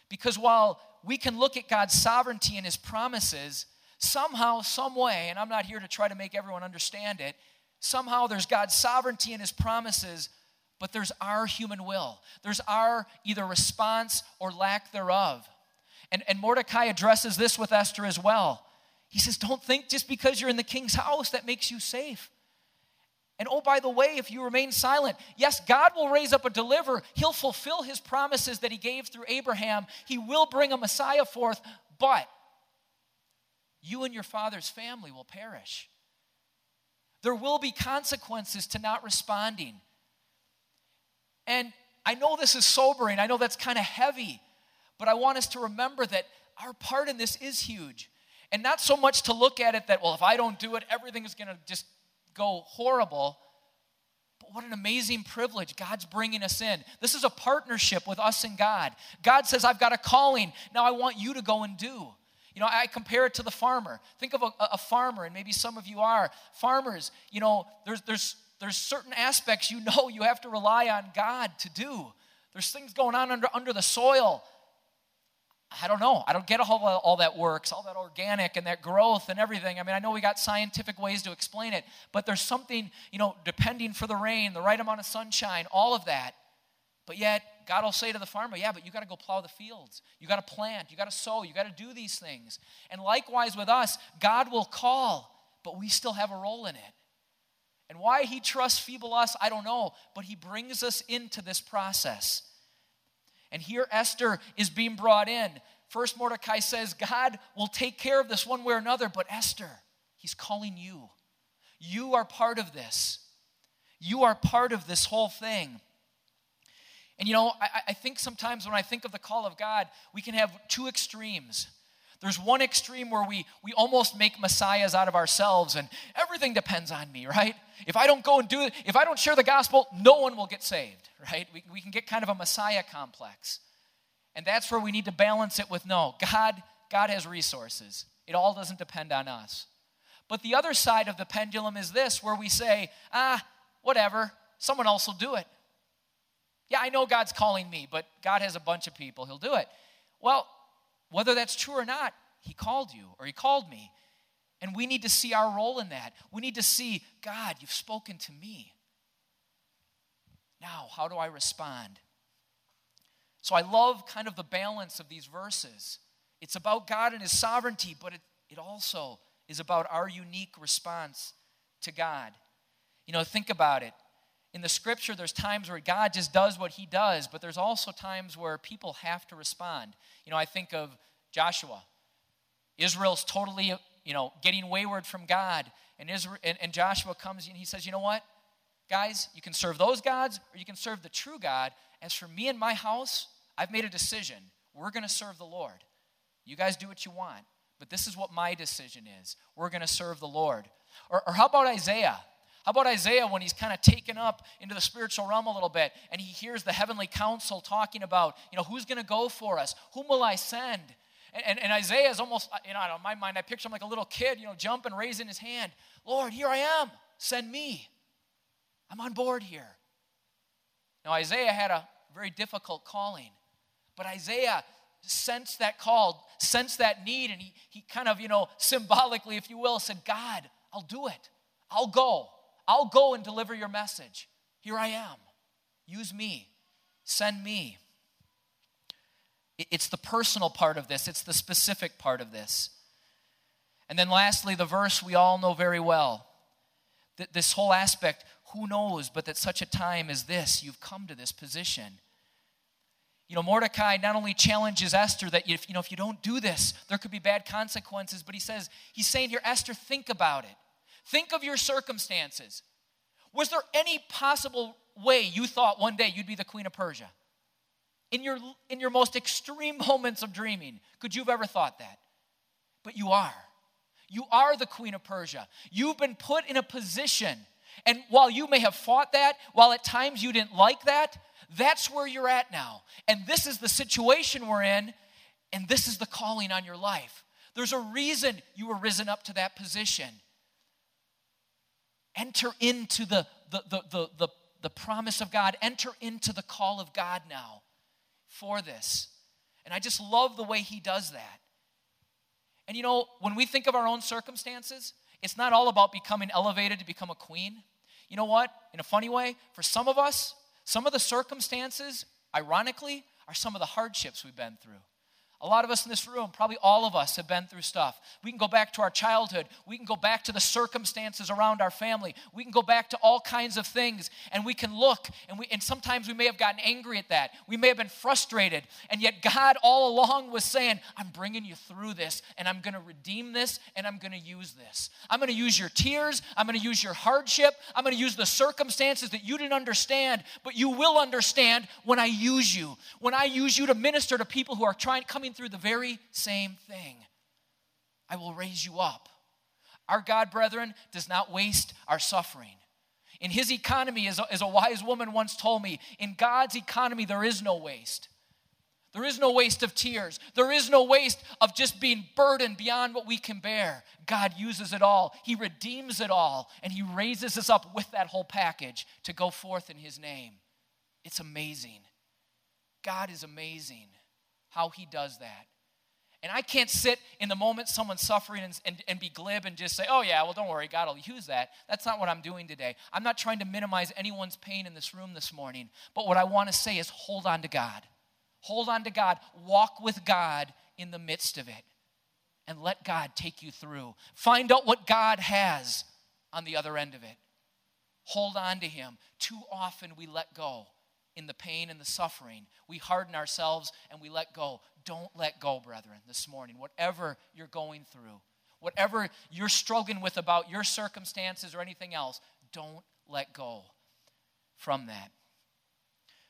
Because while we can look at God's sovereignty and his promises, somehow, some way, and I'm not here to try to make everyone understand it, somehow there's God's sovereignty and his promises, but there's our human will. There's our either response or lack thereof. And, and Mordecai addresses this with Esther as well. He says, Don't think just because you're in the king's house that makes you safe. And oh, by the way, if you remain silent, yes, God will raise up a deliverer. He'll fulfill his promises that he gave through Abraham. He will bring a Messiah forth, but you and your father's family will perish. There will be consequences to not responding. And I know this is sobering, I know that's kind of heavy, but I want us to remember that our part in this is huge. And not so much to look at it that, well, if I don't do it, everything is going to just go horrible. But what an amazing privilege. God's bringing us in. This is a partnership with us and God. God says, I've got a calling. Now I want you to go and do. You know, I compare it to the farmer. Think of a, a farmer, and maybe some of you are farmers. You know, there's, there's, there's certain aspects you know you have to rely on God to do. There's things going on under, under the soil I don't know. I don't get all that works, all that organic and that growth and everything. I mean, I know we got scientific ways to explain it, but there's something, you know, depending for the rain, the right amount of sunshine, all of that. But yet, God will say to the farmer, yeah, but you got to go plow the fields. You got to plant. You got to sow. You got to do these things. And likewise with us, God will call, but we still have a role in it. And why he trusts feeble us, I don't know, but he brings us into this process. And here Esther is being brought in. First, Mordecai says, God will take care of this one way or another, but Esther, he's calling you. You are part of this. You are part of this whole thing. And you know, I, I, think sometimes when I think of the call of God, we can have two extremes. There's one extreme where we, we almost make messiahs out of ourselves and everything depends on me, right? If I don't go and do it, if I don't share the gospel, no one will get saved, right? We, we can get kind of a messiah complex. And that's where we need to balance it with no, God, God has resources. It all doesn't depend on us. But the other side of the pendulum is this where we say, ah, whatever, someone else will do it. Yeah, I know God's calling me, but God has a bunch of people, He'll do it. Well, whether that's true or not, He called you or He called me. And we need to see our role in that. We need to see, God, you've spoken to me. Now, how do I respond? So I love kind of the balance of these verses. It's about God and His sovereignty, but it, it also is about our unique response to God. You know, think about it. In the scripture, there's times where God just does what He does, but there's also times where people have to respond. You know, I think of Joshua. Israel's totally, you know, getting wayward from God. And, Israel, and, and Joshua comes and he says, You know what? Guys, you can serve those gods or you can serve the true God. As for me and my house, I've made a decision. We're going to serve the Lord. You guys do what you want, but this is what my decision is. We're going to serve the Lord. Or, or how about Isaiah? How about Isaiah when he's kind of taken up into the spiritual realm a little bit and he hears the heavenly council talking about, you know, who's going to go for us? Whom will I send? And, and, and Isaiah is almost, you know, in my mind, I picture him like a little kid, you know, jumping, raising his hand. Lord, here I am. Send me. I'm on board here. Now, Isaiah had a very difficult calling. But Isaiah sensed that call, sensed that need, and he, he kind of, you know, symbolically, if you will, said, God, I'll do it. I'll go. I'll go and deliver your message. Here I am. Use me. Send me. It's the personal part of this, it's the specific part of this. And then lastly, the verse we all know very well. This whole aspect, who knows, but that such a time as this, you've come to this position. You know, Mordecai not only challenges Esther that if you know if you don't do this, there could be bad consequences, but he says he's saying here, Esther, think about it. Think of your circumstances. Was there any possible way you thought one day you'd be the queen of Persia? In your in your most extreme moments of dreaming, could you have ever thought that? But you are. You are the queen of Persia. You've been put in a position. And while you may have fought that, while at times you didn't like that, that's where you're at now. And this is the situation we're in, and this is the calling on your life. There's a reason you were risen up to that position. Enter into the, the, the, the, the, the promise of God, enter into the call of God now for this. And I just love the way he does that. And you know, when we think of our own circumstances, it's not all about becoming elevated to become a queen. You know what? In a funny way, for some of us, some of the circumstances, ironically, are some of the hardships we've been through. A lot of us in this room, probably all of us, have been through stuff. We can go back to our childhood. We can go back to the circumstances around our family. We can go back to all kinds of things, and we can look, and, we, and sometimes we may have gotten angry at that. We may have been frustrated, and yet God all along was saying, I'm bringing you through this, and I'm going to redeem this, and I'm going to use this. I'm going to use your tears. I'm going to use your hardship. I'm going to use the circumstances that you didn't understand, but you will understand when I use you. When I use you to minister to people who are trying, coming through the very same thing. I will raise you up. Our God, brethren, does not waste our suffering. In his economy, as a, as a wise woman once told me, in God's economy, there is no waste. There is no waste of tears. There is no waste of just being burdened beyond what we can bear. God uses it all. He redeems it all, and He raises us up with that whole package to go forth in His name. It's amazing. God is amazing how he does that. And I can't sit in the moment someone's suffering and, and, and, be glib and just say, oh, yeah, well, don't worry, God will use that. That's not what I'm doing today. I'm not trying to minimize anyone's pain in this room this morning. But what I want to say is hold on to God. Hold on to God. Walk with God in the midst of it. And let God take you through. Find out what God has on the other end of it. Hold on to Him. Too often we let go in the pain and the suffering. We harden ourselves and we let go. Don't let go, brethren, this morning. Whatever you're going through, whatever you're struggling with about your circumstances or anything else, don't let go from that.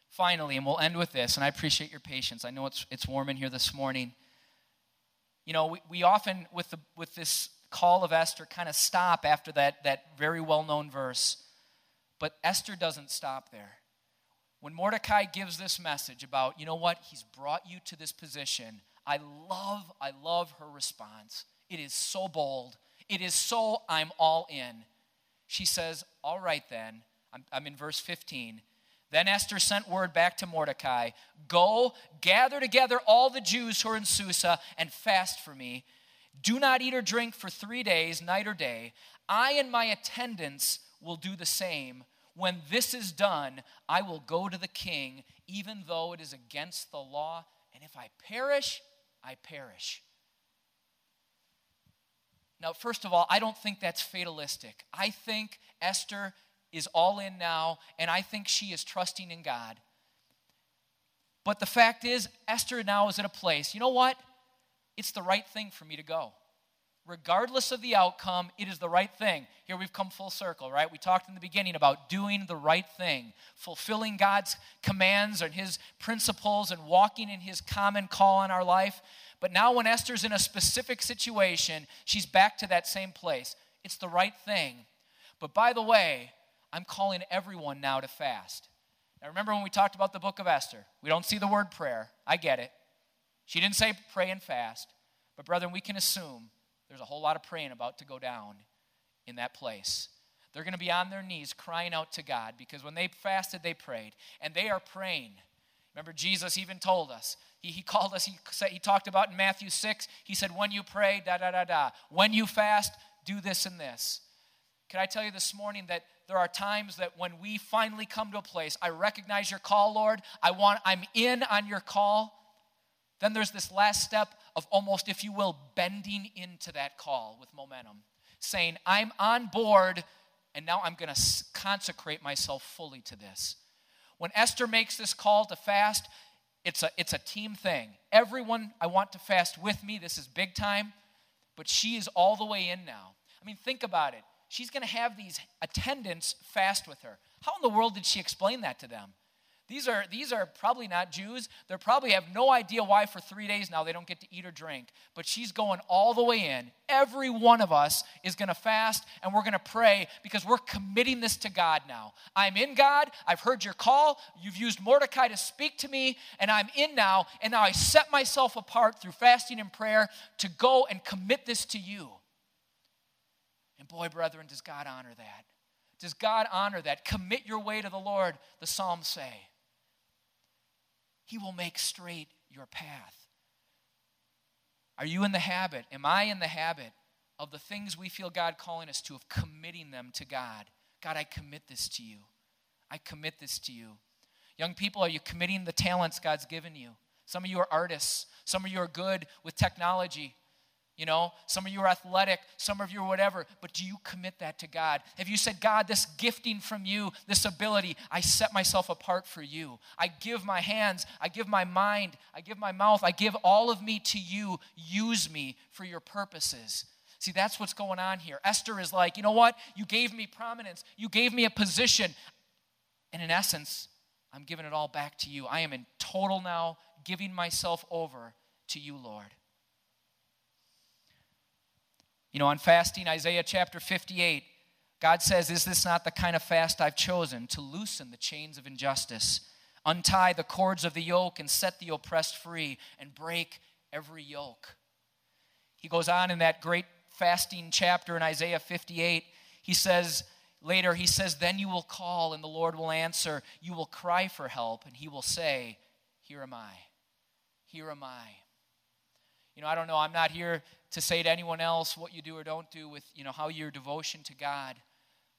Finally, and we'll end with this, and I appreciate your patience. I know it's, it's warm in here this morning. You know, we, we often, with, the, with this call of Esther, kind of stop after that, that very well known verse. But Esther doesn't stop there when Mordecai gives this message about, you know what, he's brought you to this position, I love, I love her response. It is so bold. It is so, I'm all in. She says, All right then, I'm, I'm in verse 15. Then Esther sent word back to Mordecai Go, gather together all the Jews who are in Susa and fast for me. Do not eat or drink for three days, night or day. I and my attendants will do the same when this is done, I will go to the king, even though it is against the law. And if I perish, I perish. Now, first of all, I don't think that's fatalistic. I think Esther is all in now, and I think she is trusting in God. But the fact is, Esther now is at a place, you know what? It's the right thing for me to go regardless of the outcome, it is the right thing. Here we've come full circle, right? We talked in the beginning about doing the right thing, fulfilling God's commands and his principles and walking in his common call in our life. But now, when Esther's in a specific situation, she's back to that same place. It's the right thing. But by the way, I'm calling everyone now to fast. Now, remember when we talked about the book of Esther? We don't see the word prayer. I get it. She didn't say pray and fast. But, brethren, we can assume there's a whole lot of praying about to go down in that place. They're going to be on their knees crying out to God because when they fasted, they prayed. And they are praying. Remember, Jesus even told us. He, he called us, he, said, he talked about in Matthew 6, he said, When you pray, da da da da. When you fast, do this and this. Can I tell you this morning that there are times that when we finally come to a place, I recognize your call, Lord. I want, I'm in on your call. Then there's this last step of almost, if you will, bending into that call with momentum, saying, I'm on board and now I'm going to consecrate myself fully to this. When Esther makes this call to fast, it's a, it's a team thing. Everyone, I want to fast with me. This is big time. But she is all the way in now. I mean, think about it. She's going to have these attendants fast with her. How in the world did she explain that to them? These are, these are probably not Jews. They probably have no idea why for three days now they don't get to eat or drink. But she's going all the way in. Every one of us is going to fast and we're going to pray because we're committing this to God now. I'm in God. I've heard your call. You've used Mordecai to speak to me, and I'm in now. And now I set myself apart through fasting and prayer to go and commit this to you. And boy, brethren, does God honor that. Does God honor that? Commit your way to the Lord, the Psalms say. He will make straight your path. Are you in the habit? Am I in the habit of the things we feel God calling us to, of committing them to God? God, I commit this to you. I commit this to you. Young people, are you committing the talents God's given you? Some of you are artists. Some of you are good with technology. You know, some of you are athletic, some of you are whatever, but do you commit that to God? Have you said, God, this gifting from you, this ability, I set myself apart for you. I give my hands, I give my mind, I give my mouth, I give all of me to you. Use me for your purposes. See, that's what's going on here. Esther is like, you know what? You gave me prominence, you gave me a position. And in essence, I'm giving it all back to you. I am in total now giving myself over to you, Lord. You know, on fasting, Isaiah chapter 58, God says, Is this not the kind of fast I've chosen to loosen the chains of injustice, untie the cords of the yoke, and set the oppressed free, and break every yoke? He goes on in that great fasting chapter in Isaiah 58. He says, later, he says, Then you will call, and the Lord will answer. You will cry for help, and he will say, Here am I. Here am I. You know, I don't know, I'm not here to say to anyone else what you do or don't do with, you know, how your devotion to God.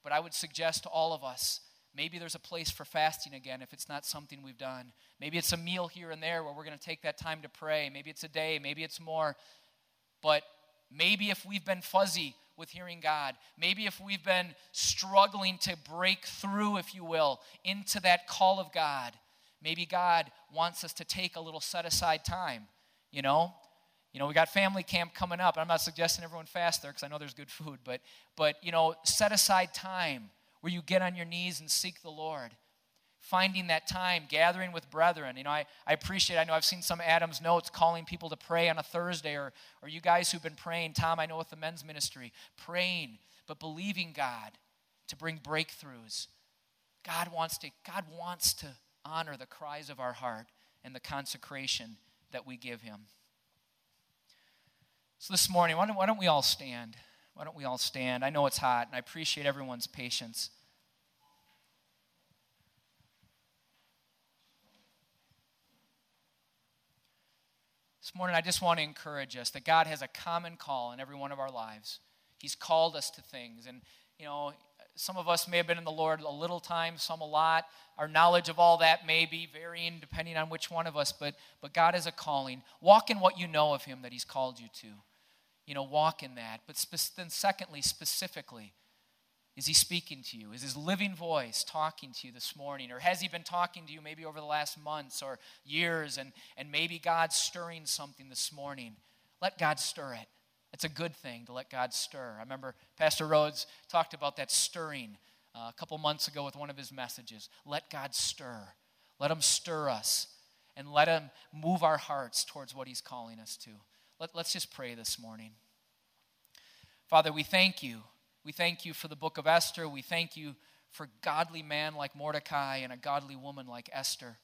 But I would suggest to all of us, maybe there's a place for fasting again if it's not something we've done. Maybe it's a meal here and there where we're going to take that time to pray. Maybe it's a day, maybe it's more. But maybe if we've been fuzzy with hearing God, maybe if we've been struggling to break through, if you will, into that call of God, maybe God wants us to take a little set aside time, you know? You know, we got family camp coming up. I'm not suggesting everyone fast there because I know there's good food, but but you know, set aside time where you get on your knees and seek the Lord. Finding that time, gathering with brethren. You know, I, I appreciate, I know I've seen some Adam's notes calling people to pray on a Thursday, or, or you guys who've been praying, Tom, I know with the men's ministry, praying, but believing God to bring breakthroughs. God wants to, God wants to honor the cries of our heart and the consecration that we give Him. So this morning, why don't, why don't we all stand? Why don't we all stand? I know it's hot, and I appreciate everyone's patience. This morning, I just want to encourage us that God has a common call in every one of our lives. He's called us to things. And, you know, some of us may have been in the Lord a little time, some a lot. Our knowledge of all that may be varying depending on which one of us, but, but God has a calling. Walk in what you know of Him that He's called you to. You know, walk in that. But spe- then, secondly, specifically, is He speaking to you? Is His living voice talking to you this morning? Or has He been talking to you maybe over the last months or years and, and maybe God's stirring something this morning? Let God stir it. It's a good thing to let God stir. I remember Pastor Rhodes talked about that stirring uh, a couple months ago with one of his messages. Let God stir. Let Him stir us and let Him move our hearts towards what He's calling us to. Let, let's just pray this morning. Father, we thank you. We thank you for the book of Esther. We thank you for godly man like Mordecai and a godly woman like Esther.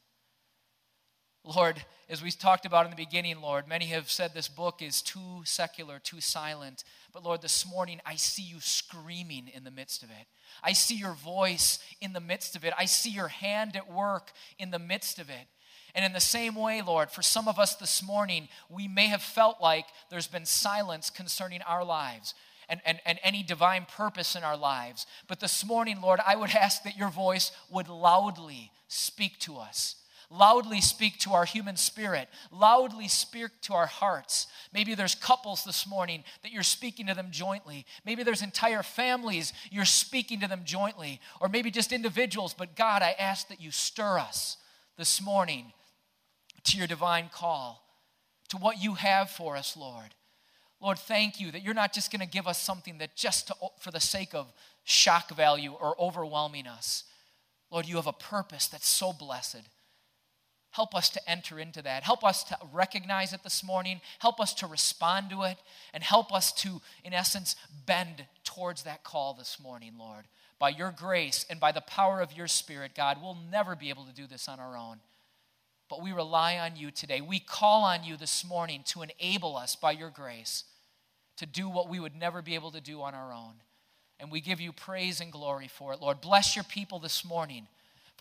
Lord, as we talked about in the beginning, Lord, many have said this book is too secular, too silent. But Lord, this morning I see you screaming in the midst of it. I see your voice in the midst of it. I see your hand at work in the midst of it. And in the same way, Lord, for some of us this morning, we may have felt like there's been silence concerning our lives. And, and, and any divine purpose in our lives. But this morning, Lord, I would ask that your voice would loudly speak to us loudly speak to our human spirit, loudly speak to our hearts. Maybe there's couples this morning that you're speaking to them jointly. Maybe there's entire families you're speaking to them jointly, or maybe just individuals. But God, I ask that you stir us this morning to your divine call, to what you have for us, Lord. Lord, thank you that you're not just going to give us something that just to, for the sake of shock value or overwhelming us. Lord, you have a purpose that's so blessed. Help us to enter into that. Help us to recognize it this morning. Help us to respond to it. And help us to, in essence, bend towards that call this morning, Lord. By your grace and by the power of your Spirit, God, we'll never be able to do this on our own. But we rely on you today. We call on you this morning to enable us by your grace to do what we would never be able to do on our own. And we give you praise and glory for it. Lord, bless your people this morning.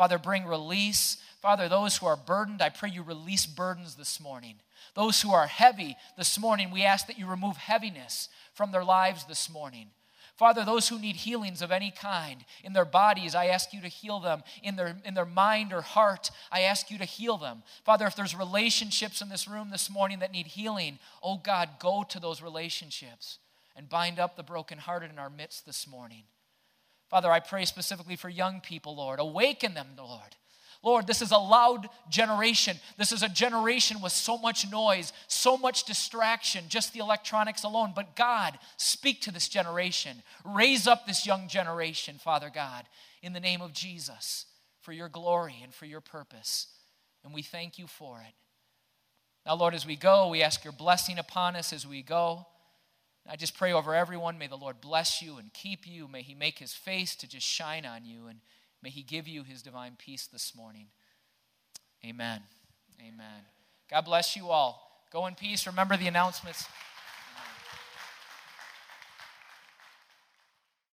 Father, bring release. Father, those who are burdened, I pray you release burdens this morning. Those who are heavy this morning, we ask that you remove heaviness from their lives this morning. Father, those who need healings of any kind in their bodies, I ask you to heal them. In their, in their mind or heart, I ask you to heal them. Father, if there's relationships in this room this morning that need healing, oh God, go to those relationships and bind up the brokenhearted in our midst this morning. Father, I pray specifically for young people, Lord. Awaken them, Lord. Lord, this is a loud generation. This is a generation with so much noise, so much distraction, just the electronics alone. But God, speak to this generation. Raise up this young generation, Father God, in the name of Jesus, for your glory and for your purpose. And we thank you for it. Now, Lord, as we go, we ask your blessing upon us as we go. I just pray over everyone. May the Lord bless you and keep you. May he make his face to just shine on you and May He give you His divine peace this morning. Amen. Amen. God bless you all. Go in peace. Remember the announcements.